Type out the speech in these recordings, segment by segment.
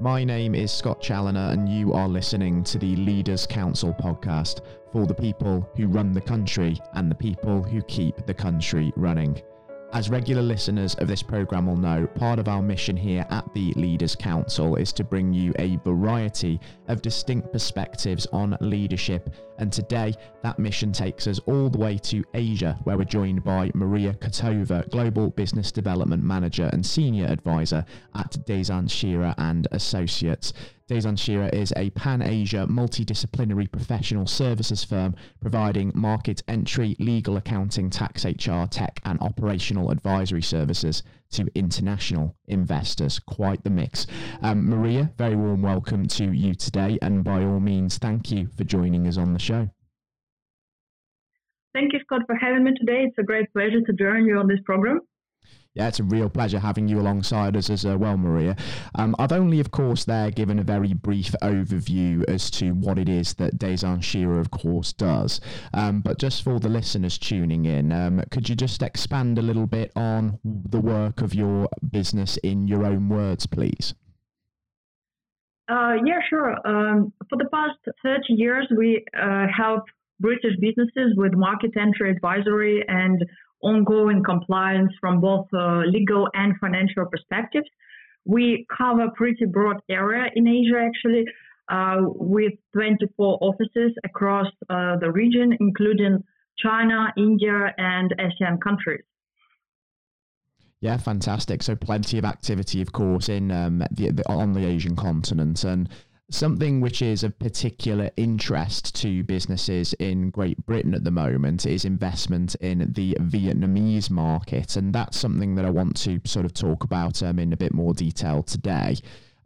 My name is Scott Challoner, and you are listening to the Leaders Council podcast for the people who run the country and the people who keep the country running. As regular listeners of this programme will know, part of our mission here at the Leaders Council is to bring you a variety of distinct perspectives on leadership. And today, that mission takes us all the way to Asia, where we're joined by Maria Kotova, Global Business Development Manager and Senior Advisor at Dezan Shira and Associates. Dezan Shira is a pan Asia multidisciplinary professional services firm providing market entry, legal accounting, tax HR, tech, and operational advisory services to international investors. Quite the mix. Um, Maria, very warm welcome to you today, and by all means, thank you for joining us on the show. Thank you, Scott, for having me today. It's a great pleasure to join you on this program. Yeah, it's a real pleasure having you alongside us as uh, well, Maria. Um, I've only, of course, there given a very brief overview as to what it is that Dezan Shira, of course, does. Um, but just for the listeners tuning in, um, could you just expand a little bit on the work of your business in your own words, please? Uh, yeah, sure. Um, for the past 30 years, we uh, help British businesses with market entry advisory and ongoing compliance from both uh, legal and financial perspectives. We cover a pretty broad area in Asia, actually, uh, with 24 offices across uh, the region, including China, India, and ASEAN countries. Yeah, fantastic. So plenty of activity, of course, in um, the, the, on the Asian continent, and Something which is of particular interest to businesses in Great Britain at the moment is investment in the Vietnamese market. And that's something that I want to sort of talk about um, in a bit more detail today.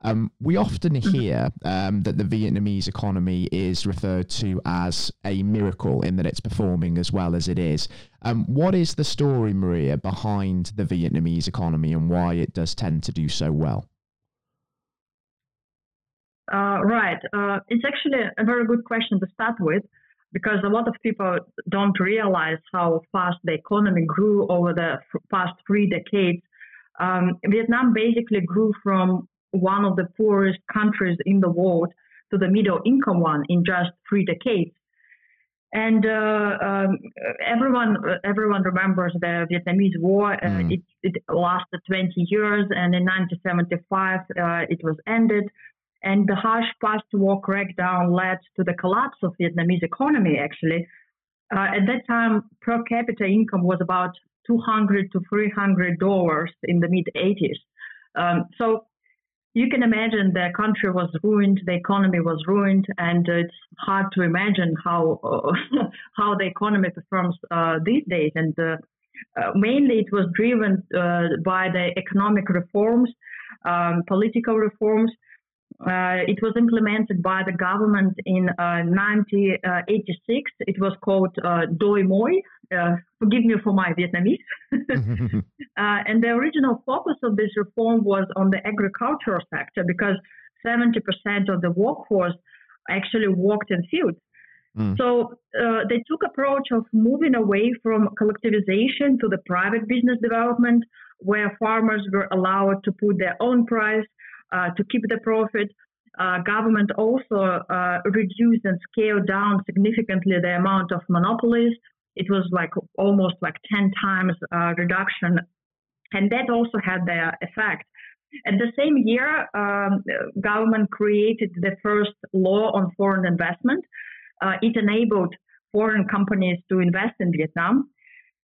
Um, we often hear um, that the Vietnamese economy is referred to as a miracle in that it's performing as well as it is. Um, what is the story, Maria, behind the Vietnamese economy and why it does tend to do so well? Uh, right. Uh, it's actually a very good question to start with because a lot of people don't realize how fast the economy grew over the f- past three decades. Um, Vietnam basically grew from one of the poorest countries in the world to the middle income one in just three decades. And uh, um, everyone everyone remembers the Vietnamese War. Uh, mm. It, it, lasted 20 years, and in 1975 uh, it was ended. And the harsh post-war crackdown led to the collapse of Vietnamese economy, actually. Uh, at that time, per capita income was about 200 to 300 dollars in the mid 80s. Um, so you can imagine the country was ruined, the economy was ruined, and it's hard to imagine how uh, how the economy performs uh, these days. And uh, uh mainly, it was driven uh, by the economic reforms, um, political reforms, uh, it was implemented by the government in uh, 1986. It was called uh, Doi Moi. Uh, forgive me for my Vietnamese. Uh, and the original focus of this reform was on the agricultural sector because 70% of the workforce actually worked in fields. Mm. So uh, they took approach of moving away from collectivization to the private business development, where farmers were allowed to put their own price uh, to keep the profit. Uh, government also uh, reduced and scaled down significantly the amount of monopolies. It was like almost like 10 times reduction. And that also had their effect. At the same year, um, government created the first law on foreign investment. Uh, it enabled foreign companies to invest in Vietnam.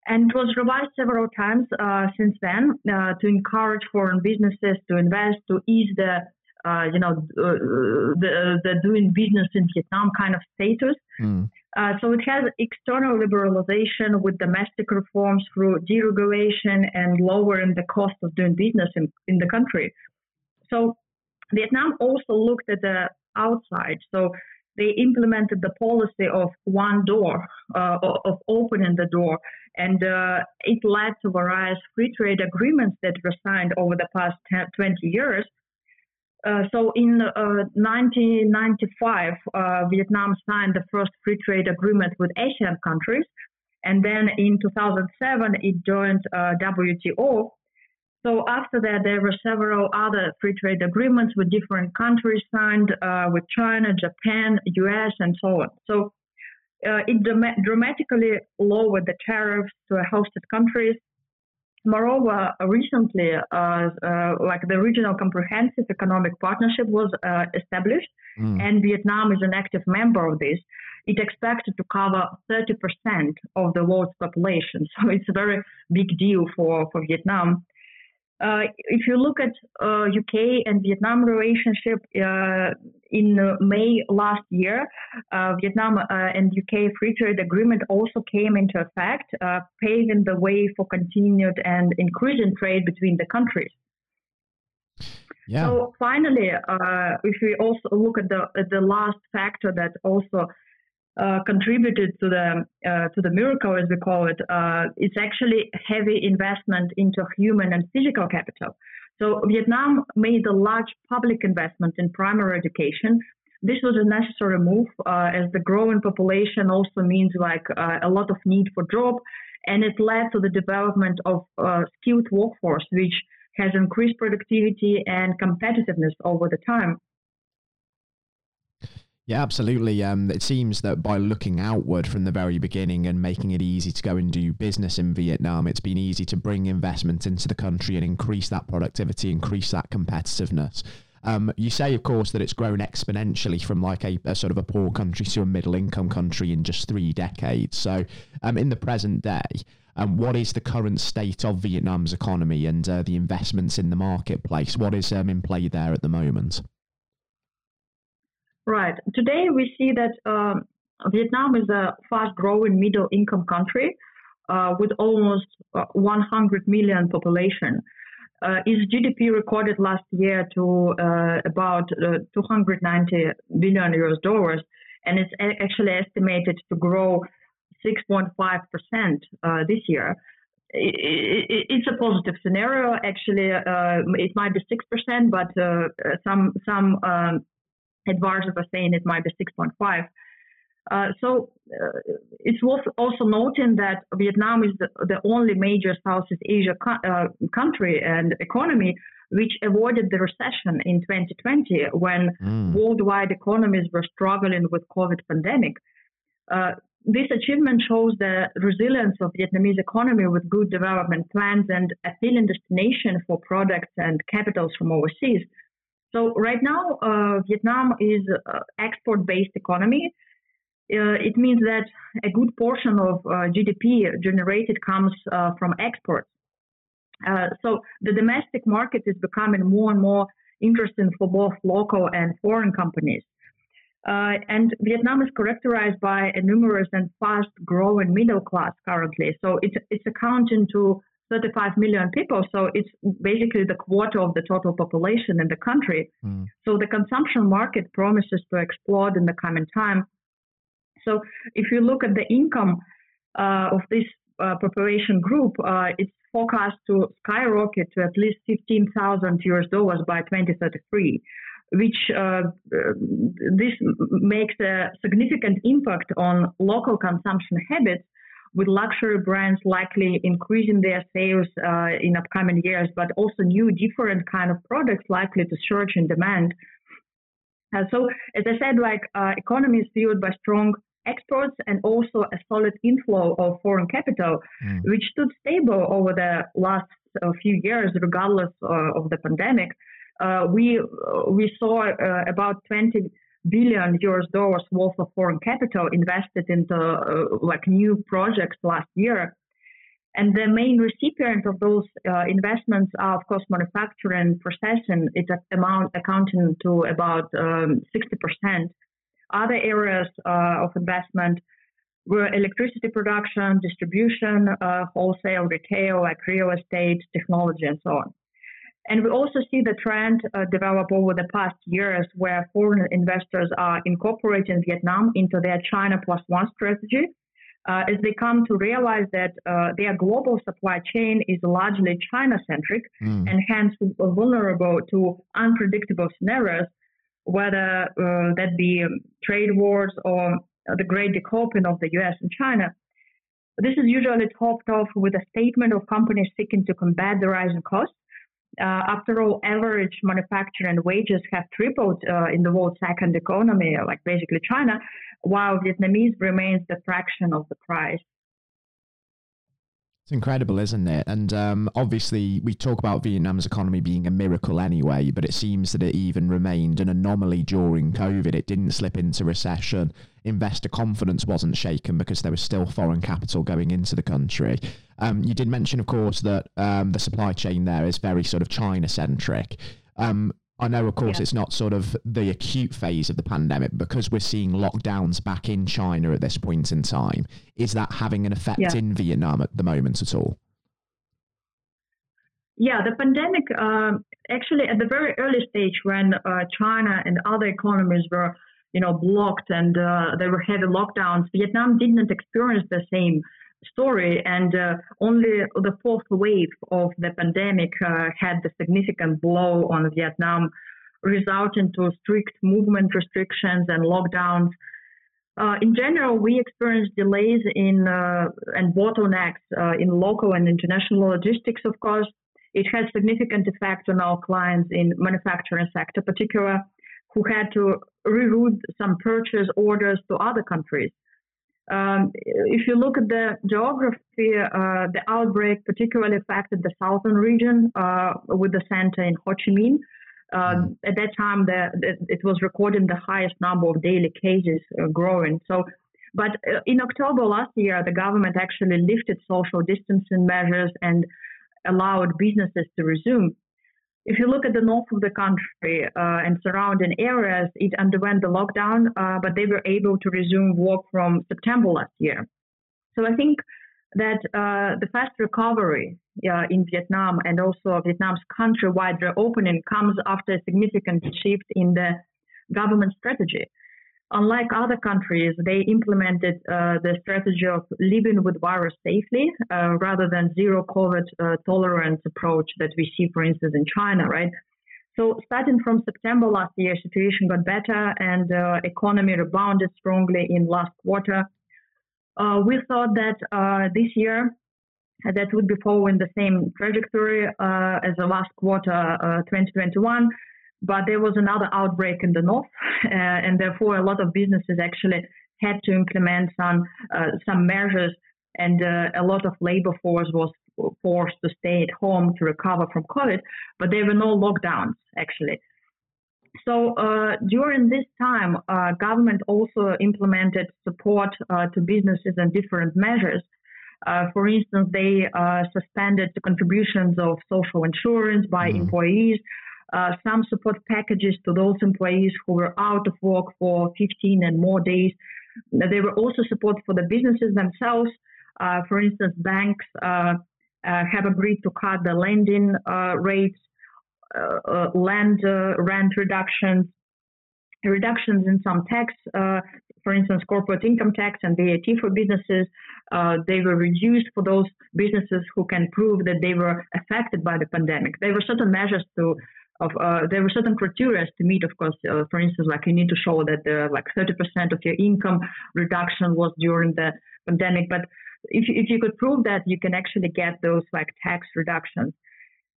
And it was revised several times uh, since then uh, to encourage foreign businesses to invest, to ease the, uh, you know, uh, the, the doing business in Vietnam kind of status. Mm. so it has external liberalization with domestic reforms through deregulation and lowering the cost of doing business in, in the country. So Vietnam also looked at the outside. So they implemented the policy of one door, uh, of opening the door, and uh, it led to various free trade agreements that were signed over the past 10, 20 years. Uh, so in 1995, uh, uh, Vietnam signed the first free trade agreement with ASEAN countries, and then in 2007 it joined uh, WTO. So after that, there were several other free trade agreements with different countries signed uh, with China, Japan, US, and so on. So uh, it dram- dramatically lowered the tariffs to hosted countries. Moreover, recently, uh, uh, like the regional comprehensive economic partnership was uh, established, mm. and Vietnam is an active member of this. It expected to cover 30% of the world's population, so it's a very big deal for, for Vietnam. Uh, if you look at uh, UK and Vietnam relationship uh, in May last year, uh, Vietnam uh, and UK free trade agreement also came into effect, uh, paving the way for continued and increasing trade between the countries. Yeah. So finally, if we also look at the at the last factor that also uh, contributed to the uh, to the miracle, as we call it. Uh, it's actually heavy investment into human and physical capital. So Vietnam made a large public investment in primary education. This was a necessary move, uh, as the growing population also means like uh, a lot of need for job, and it led to the development of skilled workforce, which has increased productivity and competitiveness over the time. Yeah, absolutely. Um, it seems that by looking outward from the very beginning and making it easy to go and do business in Vietnam, it's been easy to bring investment into the country and increase that productivity, increase that competitiveness. Um, you say, of course, that it's grown exponentially from like a, a, sort of a poor country to a middle income country in just three decades. So, um, in the present day, um, what is the current state of Vietnam's economy and uh, the investments in the marketplace? What is um, in play there at the moment? Right. Today we see that um, Vietnam is a fast-growing middle-income country uh, with almost uh, 100 million population. Uh, its GDP recorded last year to uh, about uh, 290 billion US dollars, and it's actually estimated to grow 6.5 percent uh, this year. it's a positive scenario. Actually, it might be six percent, but some some um, advisors are saying it might be 6.5. Uh, so uh, it's worth also noting that Vietnam is the, the only major Southeast Asia co- uh, country and economy which avoided the recession in 2020 when mm. worldwide economies were struggling with COVID pandemic. Uh, this achievement shows the resilience of Vietnamese economy with good development plans and appealing destination for products and capitals from overseas. So right now, uh, Vietnam is uh, export-based economy. Uh, it means that a good portion of uh, GDP generated comes uh, from exports. Uh, so the domestic market is becoming more and more interesting for both local and foreign companies. and Vietnam is characterized by a numerous and fast-growing middle class currently. So it's it's accounting to 35 million people. So it's basically the quarter of the total population in the country. Mm. So the consumption market promises to explode in the coming time. So if you look at the income uh, of this uh, population group, uh, it's forecast to skyrocket to at least 15,000 US dollars by 2033 which uh, this makes a significant impact on local consumption habits with luxury brands likely increasing their sales uh, in upcoming years, but also new different kind of products likely to surge in demand. Uh, so, as I said, like uh, economy is fueled by strong exports and also a solid inflow of foreign capital, mm. which stood stable over the last uh, few years, regardless uh, of the pandemic. Uh, we we saw about 20 billion US dollars worth of foreign capital invested into uh, like new projects last year. And the main recipient of those uh, investments are, of course, manufacturing and processing. It's amount accounting to about um, 60%. Other areas uh, of investment were electricity production, distribution, uh, wholesale, retail, like real estate, technology, and so on. And we also see the trend uh, develop over the past years where foreign investors are incorporating Vietnam into their China plus one strategy uh, as they come to realize that uh, their global supply chain is largely China centric mm. and hence vulnerable to unpredictable scenarios, whether uh, that be um, trade wars or the great decoupling of the US and China. This is usually topped off with a statement of companies seeking to combat the rising costs Uh, after all, average manufacturing wages have tripled uh, in the world's second economy, like basically China, while Vietnamese remains the fraction of the price. It's incredible, isn't it? And um, obviously, we talk about Vietnam's economy being a miracle anyway, but it seems that it even remained an anomaly during COVID. It didn't slip into recession. Investor confidence wasn't shaken because there was still foreign capital going into the country. Um, you did mention, of course, that um, the supply chain there is very sort of China centric. Um, I know, of course, yeah. it's not sort of the acute phase of the pandemic because we're seeing lockdowns back in China at this point in time. Is that having an effect yeah. in Vietnam at the moment at all? Yeah, the pandemic uh, actually at the very early stage when uh, China and other economies were, you know, blocked and uh, there were heavy lockdowns, Vietnam didn't experience the same story, and uh, only the fourth wave of the pandemic uh, had the significant blow on Vietnam, resulting to strict movement restrictions and lockdowns. Uh, in general, we experienced delays in uh, and bottlenecks uh, in local and international logistics. Of course, it had significant effect on our clients in manufacturing sector, particular, who had to reroute some purchase orders to other countries. Um, if you look at the geography, uh, the outbreak particularly affected the southern region uh, with the center in Ho Chi Minh. Uh, at that time, the, the, it was recording the highest number of daily cases uh, growing. So, but uh, in October last year, the government actually lifted social distancing measures and allowed businesses to resume. If you look at the north of the country uh, and surrounding areas, it underwent the lockdown, uh, but they were able to resume work from September last year. So I think that uh, the fast recovery in Vietnam and also Vietnam's countrywide reopening comes after a significant shift in the government strategy. Unlike other countries, they implemented uh, the strategy of living with virus safely uh, rather than zero COVID uh, tolerance approach that we see, for instance, in China, right? So starting from September last year, situation got better and uh, economy rebounded strongly in last quarter. Uh, we thought that uh, this year that would be following the same trajectory as the last quarter 2021 but there was another outbreak in the north, uh, and therefore a lot of businesses actually had to implement some uh, some measures, and uh, a lot of labor force was forced to stay at home to recover from COVID. But there were no lockdowns actually. So uh, during this time, uh, government also implemented support uh, to businesses and different measures. for instance, they suspended the contributions of social insurance by mm. employees uh, some support packages to those employees who were out of work for 15 and more days. There were also support for the businesses themselves. Uh, for instance, banks uh, uh have agreed to cut the lending uh, rates, land rent reductions, reductions in some tax, for instance, corporate income tax and VAT for businesses. they were reduced for those businesses who can prove that they were affected by the pandemic. There were certain measures to of uh, there were certain criteria to meet. Of course, uh, for instance, like you need to show that uh, like 30% of your income reduction was during the pandemic. But if if you could prove that, you can actually get those like tax reductions.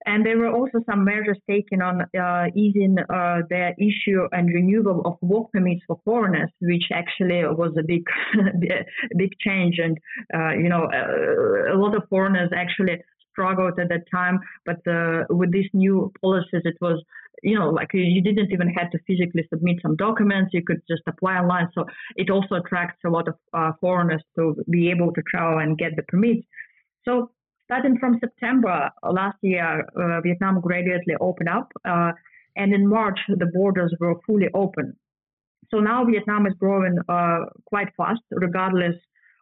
And there were also some measures taken on uh, easing uh, the issue and renewal of work permits for foreigners, which actually was a big, big change. And uh, you know, a lot of foreigners actually struggled at that time. But uh, with these new policies, it was, you know, like you didn't even have to physically submit some documents. You could just apply online. So it also attracts a lot of uh, foreigners to be able to travel and get the permits. So starting from September last year, uh, Vietnam gradually opened up. Uh, and in March, the borders were fully open. So now Vietnam is growing uh, quite fast, regardless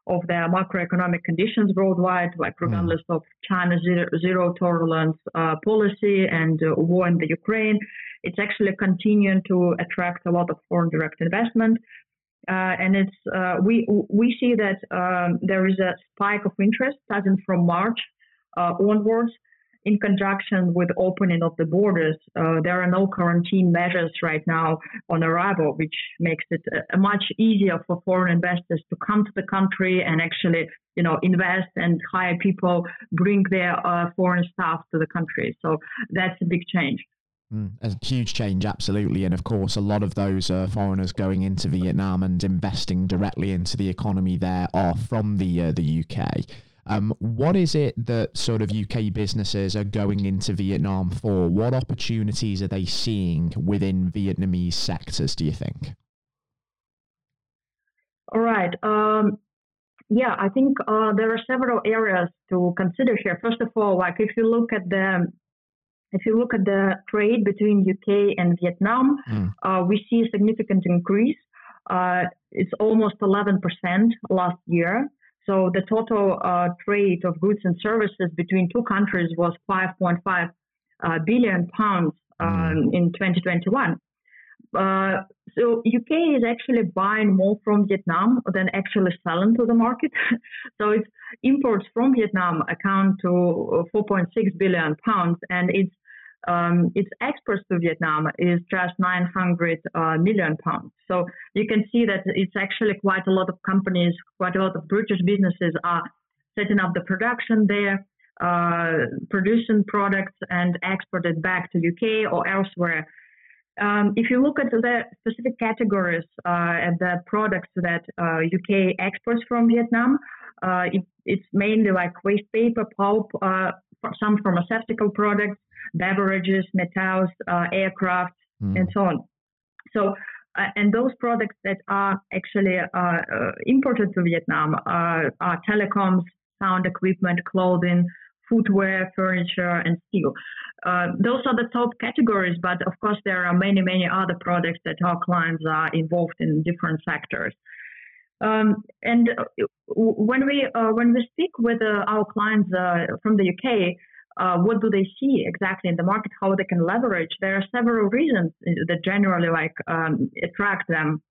of the macroeconomic conditions worldwide, like hmm. regardless mm. of China's zero, zero tolerance uh, policy and uh, war in the Ukraine, it's actually continuing to attract a lot of foreign direct investment. Uh, and it's uh, we we see that um, there is a spike of interest starting from March uh, onwards in conjunction with opening of the borders, uh, there are no quarantine measures right now on arrival, which makes it uh, much easier for foreign investors to come to the country and actually, you know, invest and hire people, bring their uh, foreign staff to the country. So that's a big change. Mm, a huge change, absolutely. And of course, a lot of those uh, foreigners going into Vietnam and investing directly into the economy there are from the uh, the UK. Um, what is it that sort of UK businesses are going into Vietnam for? What opportunities are they seeing within Vietnamese sectors, do you think? All right. Um, yeah, I think uh, there are several areas to consider here. First of all, like if you look at the if you look at the trade between UK and Vietnam, mm. uh, we see a significant increase. Uh, it's almost 11% last year. So the total uh, trade of goods and services between two countries was 5.5 uh, billion pounds um, mm. in 2021. Uh, so UK is actually buying more from Vietnam than actually selling to the market. so its imports from Vietnam account to 4.6 billion pounds, and its um, its exports to Vietnam is just 900 uh, million pounds. So you can see that it's actually quite a lot of companies, quite a lot of British businesses are setting up the production there, uh, producing products and export it back to UK or elsewhere. Um, if you look at the specific categories uh, and the products that UK uh, exports from Vietnam, uh, it, it's mainly like waste paper, pulp, uh, some pharmaceutical products, beverages, metals, uh, aircraft, mm. and so on. So, uh, and those products that are actually uh, uh imported to Vietnam are, are, telecoms, sound equipment, clothing, footwear, furniture, and steel. Uh, those are the top categories, but of course there are many, many other products that our clients are involved in different sectors. Um, and uh, when we when we speak with our clients from the UK, uh, what do they see exactly in the market, how they can leverage. There are several reasons that generally like um, attract them.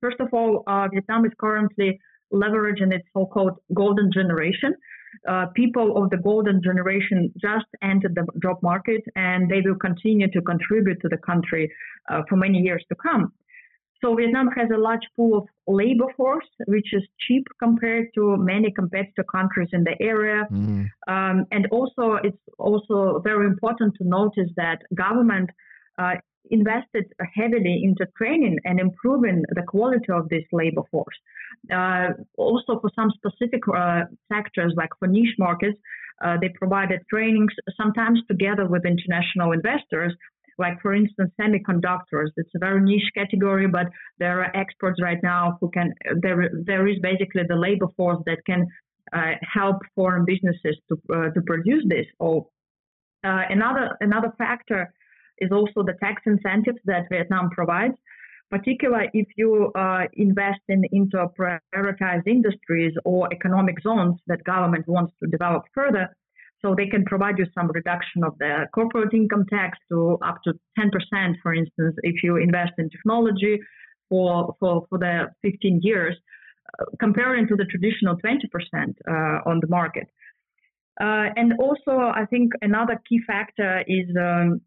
First of all, uh, Vietnam is currently leveraging its so-called golden generation. Uh, people of the golden generation just entered the job market and they will continue to contribute to the country uh, for many years to come. So Vietnam has a large pool of labor force, which is cheap compared to many competitor countries in the area. Mm. Um, and also, it's also very important to notice that government uh, invested heavily into training and improving the quality of this labor force. Uh, also, for some specific uh, sectors, like for niche markets, uh, they provided trainings sometimes together with international investors like for instance semiconductors it's a very niche category but there are experts right now who can there there is basically the labor force that can uh, help foreign businesses to uh, to produce this. Or uh, another another factor is also the tax incentives that Vietnam provides particularly if you uh, invest in into prioritized industries or economic zones that government wants to develop further so they can provide you some reduction of the corporate income tax to up to 10%, for instance, if you invest in technology for, for, for the 15 years, uh, comparing to the traditional 20% uh, on the market. Uh, and also, I think another key factor is um,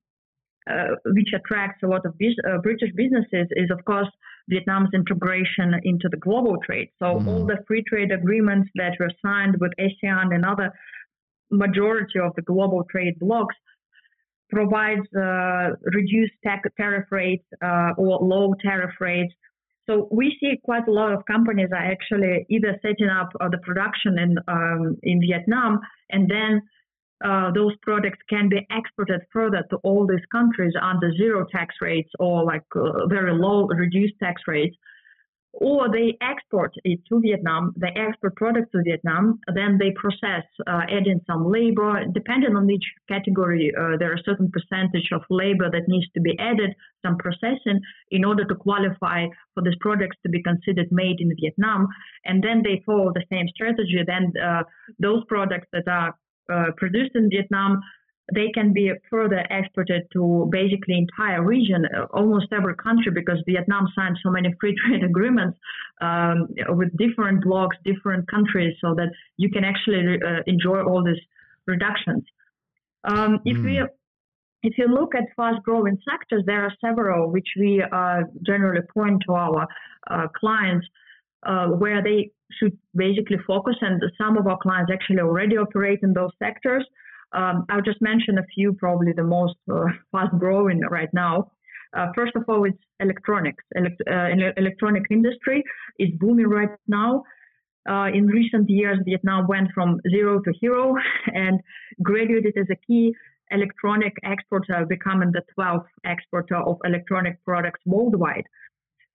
uh, which attracts a lot of biz- uh, British businesses is, of course, Vietnam's integration into the global trade. So mm. all the free trade agreements that were signed with ASEAN and other majority of the global trade blocks provides uh, reduced tariff rates uh, or low tariff rates. So we see quite a lot of companies are actually either setting up uh, the production in um, in Vietnam, and then uh, those products can be exported further to all these countries under zero tax rates or like uh, very low reduced tax rates or they export it to Vietnam, they export products to Vietnam, then they process, uh, adding some labor. Depending on each category, uh, there are certain percentage of labor that needs to be added, some processing, in order to qualify for these products to be considered made in Vietnam. And then they follow the same strategy. Then uh, those products that are uh, produced in Vietnam they can be further exported to basically entire region, uh, almost every country, because Vietnam signed so many free trade agreements um, with different blocks, different countries, so that you can actually uh, enjoy all these reductions. Um, if mm. we if you look at fast-growing sectors, there are several which we uh, generally point to our uh, clients uh, where they should basically focus, and some of our clients actually already operate in those sectors. Um, I'll just mention a few, probably the most uh, fast-growing right now. Uh, first of all, it's electronics. Elect- uh, electronic industry is booming right now. in recent years, Vietnam went from zero to hero and graduated as a key electronic exporter, becoming the 12th exporter of electronic products worldwide.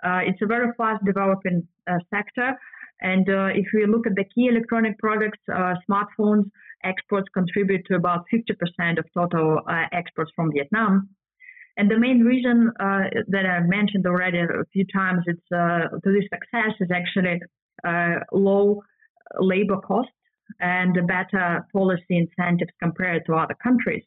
Uh, it's a very fast developing uh, sector. And uh, if we look at the key electronic products, uh, smartphones exports contribute to about 50% of total uh, exports from Vietnam. And the main reason uh, that I mentioned already a few times it's, to this success is actually low labor costs and better policy incentives compared to other countries.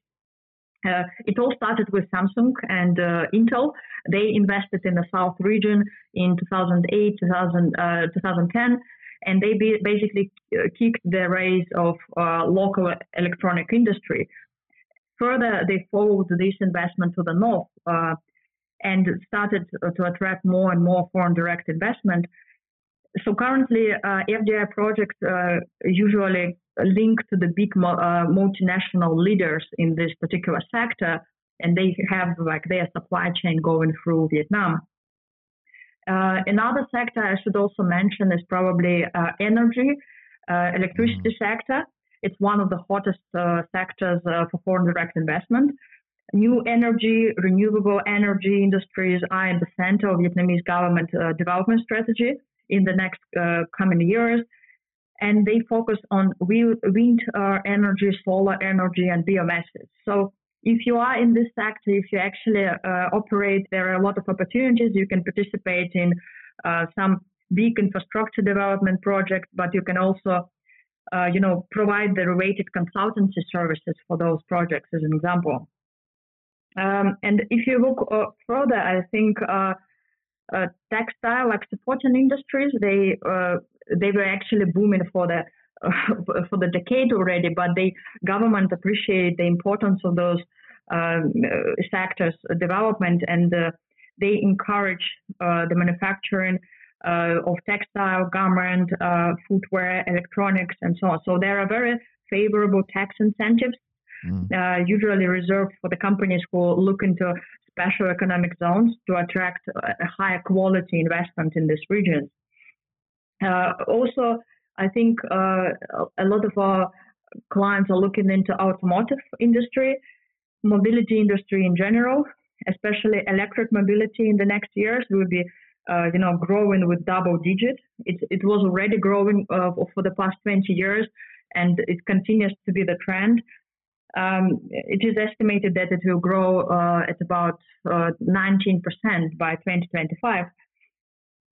Uh, it all started with Samsung and uh, Intel. They invested in the South region in 2008, 2000, uh, 2010, and they be basically uh, kicked the race of uh, local electronic industry. Further, they followed this investment to the north uh, and started to attract more and more foreign direct investment. So currently, FDI projects usually linked to the big uh, multinational leaders in this particular sector, and they have like their supply chain going through Vietnam. Uh, another sector I should also mention is probably uh, energy, uh, electricity mm. sector. It's one of the hottest uh, sectors uh, for foreign direct investment. New energy, renewable energy industries are in the center of Vietnamese government development strategy in the next coming years and they focus on wind uh, energy, solar energy, and biomasses. So if you are in this sector, if you actually uh, operate, there are a lot of opportunities. You can participate in uh, some big infrastructure development projects, but you can also, uh, you know, provide the related consultancy services for those projects, as an example. Um, and if you look uh, further, I think uh, textile, like supporting industries, they they were actually booming for the uh, for the decade already, but the government appreciate the importance of those um, uh, sectors development and uh, they encourage uh, the manufacturing uh, of textile, garment, uh, footwear, electronics, and so on. So there are very favorable tax incentives, mm. usually reserved for the companies who look into special economic zones to attract a higher quality investment in these regions. Uh, also, I think uh, a lot of our clients are looking into automotive industry, mobility industry in general, especially electric mobility in the next years will be, uh, you know, growing with double digit. It, it was already growing uh, for the past 20 years, and it continues to be the trend. Um, it is estimated that it will grow uh, at about 19% uh, by 2025.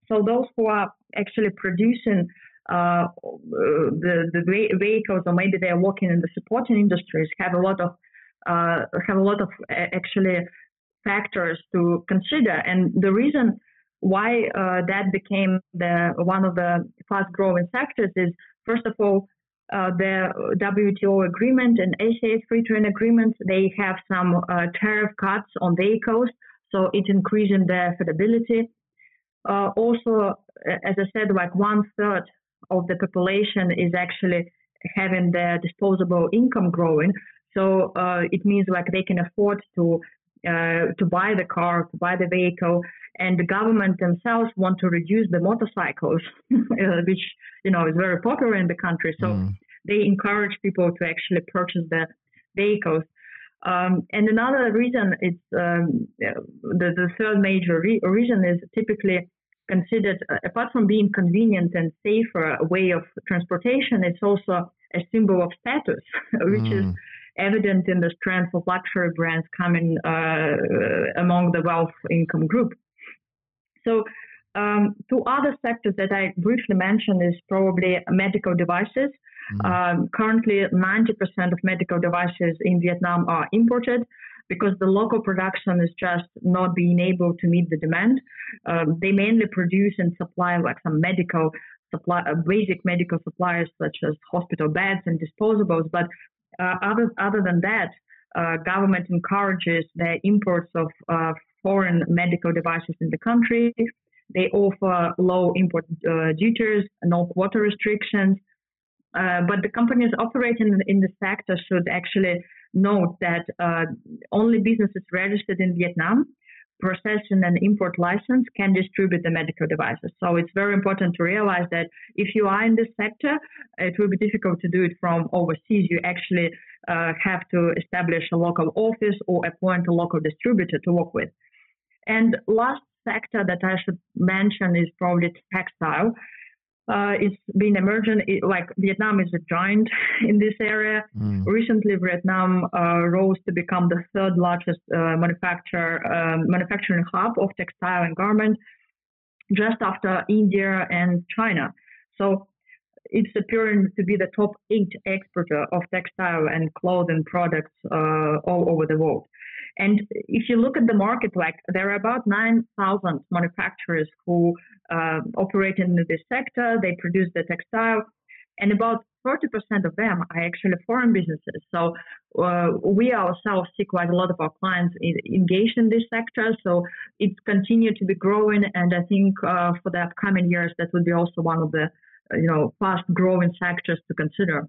So those who are actually producing uh, the the vehicles, or maybe they are working in the supporting industries, have a lot of uh, have a lot of actually factors to consider. And the reason why uh, that became the one of the fast growing sectors is first of all. Uh, the WTO agreement and ASEAN free trade agreement, they have some uh, tariff cuts on their coast, so it's increasing their affordability uh, also, as I said, like one third of the population is actually having their disposable income growing. So uh, it means like they can afford to uh, to buy the car, to buy the vehicle, and the government themselves want to reduce the motorcycles, uh, which you know is very popular in the country. So mm. they encourage people to actually purchase the vehicles. Um, and another reason is um, the, the third major re- reason is typically considered, uh, apart from being convenient and safer way of transportation, it's also a symbol of status, which mm. is evident in the strength of luxury brands coming uh, among the wealth income group. So, um, two other sectors that I briefly mentioned is probably medical devices. Mm. Um, currently, 90% of medical devices in Vietnam are imported because the local production is just not being able to meet the demand. Um, they mainly produce and supply like some medical supply, uh, basic medical supplies such as hospital beds and disposables. But other other than that, uh, government encourages the imports of uh, foreign medical devices in the country. They offer low import uh, duties, no quota restrictions. Uh, but the companies operating in the sector should actually note that uh, only businesses registered in Vietnam possessing and import license can distribute the medical devices. So it's very important to realize that if you are in this sector, it will be difficult to do it from overseas. You actually uh, have to establish a local office or appoint a local distributor to work with. And last sector that I should mention is probably textile. Uh, it's been emerging, it, like Vietnam is a giant in this area. Mm. Recently, Vietnam uh, rose to become the third largest uh, manufacturer, um, manufacturing hub of textile and garment, just after India and China. So it's appearing to be the top eight exporter of textile and clothing products uh, all over the world. And if you look at the market, like there are about 9,000 manufacturers who uh, operate in this sector. They produce the textile, and about 30% of them are actually foreign businesses. So uh, we ourselves see quite a lot of our clients engaged in this sector. So it's continued to be growing, and I think uh, for the upcoming years, that will be also one of the you know fast growing sectors to consider.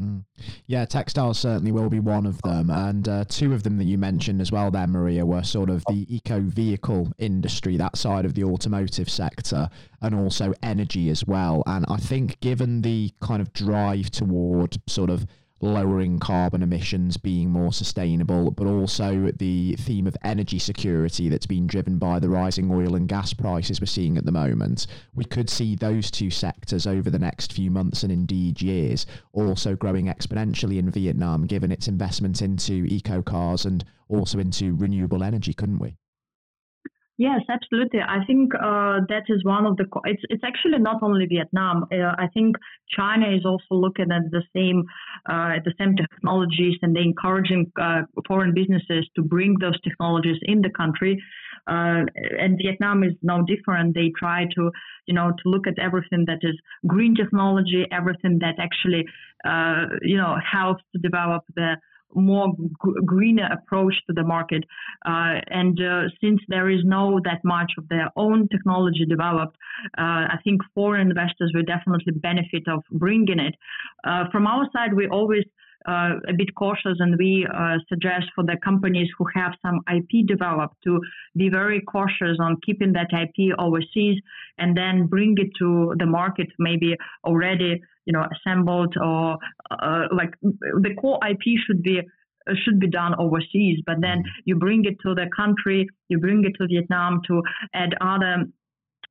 Mm. Yeah, textiles certainly will be one of them. And uh, two of them that you mentioned as well there, Maria, were sort of the eco vehicle industry, that side of the automotive sector, and also energy as well. And I think given the kind of drive toward sort of lowering carbon emissions, being more sustainable, but also the theme of energy security that's been driven by the rising oil and gas prices we're seeing at the moment. We could see those two sectors over the next few months and indeed years also growing exponentially in Vietnam, given its investment into eco cars and also into renewable energy, couldn't we? Yes, absolutely. I think uh, that is one of the. It's it's actually not only Vietnam. Uh, I think China is also looking at the same uh, the same technologies and they encouraging uh, foreign businesses to bring those technologies in the country. Uh, and Vietnam is no different. They try to you know to look at everything that is green technology, everything that actually uh, you know helps to develop the more g- greener approach to the market. Uh, and uh, since there is no that much of their own technology developed, uh, I think foreign investors will definitely benefit of bringing it. Uh, from our side, we always uh, a bit cautious and we uh, suggest for the companies who have some IP developed to be very cautious on keeping that IP overseas and then bring it to the market maybe already you know assembled or uh, like the core IP should be should be done overseas but then mm-hmm. you bring it to the country you bring it to Vietnam to add other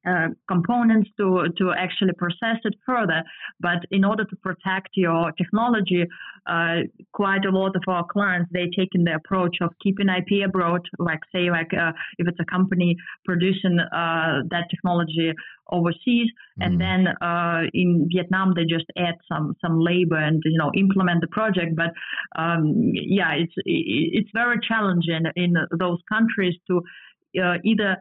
uh, components to, to actually process it further. But in order to protect your technology, uh, quite a lot of our clients, they take in the approach of keeping IP abroad, like say, like uh, if it's a company producing uh, that technology overseas, mm. and then uh, in Vietnam they just add some some labor and you know implement the project. But um, yeah, it's it's very challenging in those countries to either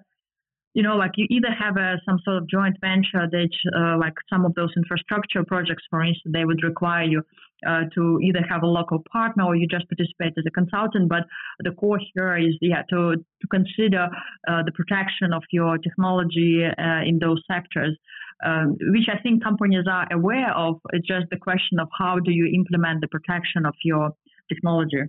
you know, like you either have a, some sort of joint venture that, uh, like some of those infrastructure projects, for instance, they would require you uh, to either have a local partner or you just participate as a consultant. But the core here is, yeah, to, to consider uh, the protection of your technology uh, in those sectors. Um, which I think companies are aware of. It's just the question of how do you implement the protection of your technology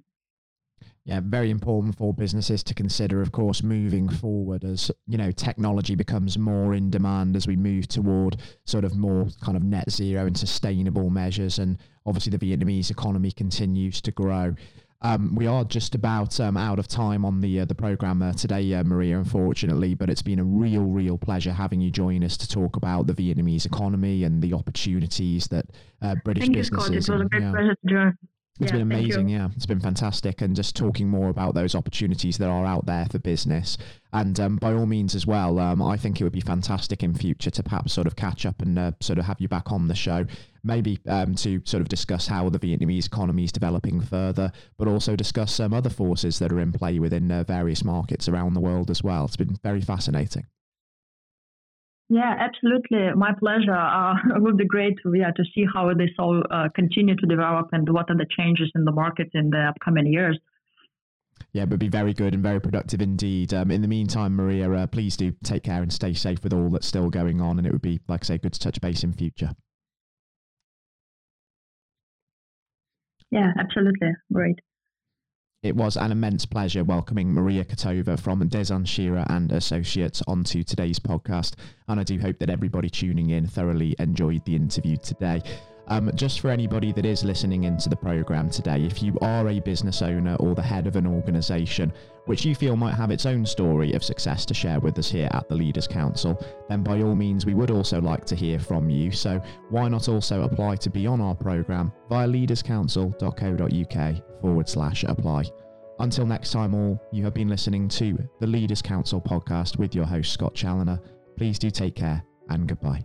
yeah, very important for businesses to consider, of course, moving forward as you know technology becomes more in demand as we move toward sort of more kind of net zero and sustainable measures, and obviously the Vietnamese economy continues to grow. Um, we are just about um, out of time on the uh, the program uh, today, uh, Maria. Unfortunately, but it's been a real, real pleasure having you join us to talk about the Vietnamese economy and the opportunities that uh, British Thank businesses. You, Scott. It was a great yeah. pleasure to join. It's yeah, been amazing, yeah. It's been fantastic, and just talking more about those opportunities that are out there for business. And um, by all means, as well, um, I think it would be fantastic in future to perhaps sort of catch up and uh, sort of have you back on the show, maybe um, to sort of discuss how the Vietnamese economy is developing further, but also discuss some other forces that are in play within uh, various markets around the world as well. It's been very fascinating. Yeah, absolutely. My pleasure. Uh, it would be great to, yeah, to see how this all uh, continue to develop and what are the changes in the market in the upcoming years. Yeah, it would be very good and very productive indeed. Um, in the meantime, Maria, uh, please do take care and stay safe with all that's still going on. And it would be, like I say, good to touch base in future. Yeah, absolutely. Great. It was an immense pleasure welcoming Maria Kotova from Dezan Shira and Associates onto today's podcast. And I do hope that everybody tuning in thoroughly enjoyed the interview today. Um, just for anybody that is listening into the program today, if you are a business owner or the head of an organization which you feel might have its own story of success to share with us here at the Leaders Council, then by all means, we would also like to hear from you. So why not also apply to be on our program via leaderscouncil.co.uk forward slash apply. Until next time, all, you have been listening to the Leaders Council podcast with your host, Scott Challoner. Please do take care and goodbye.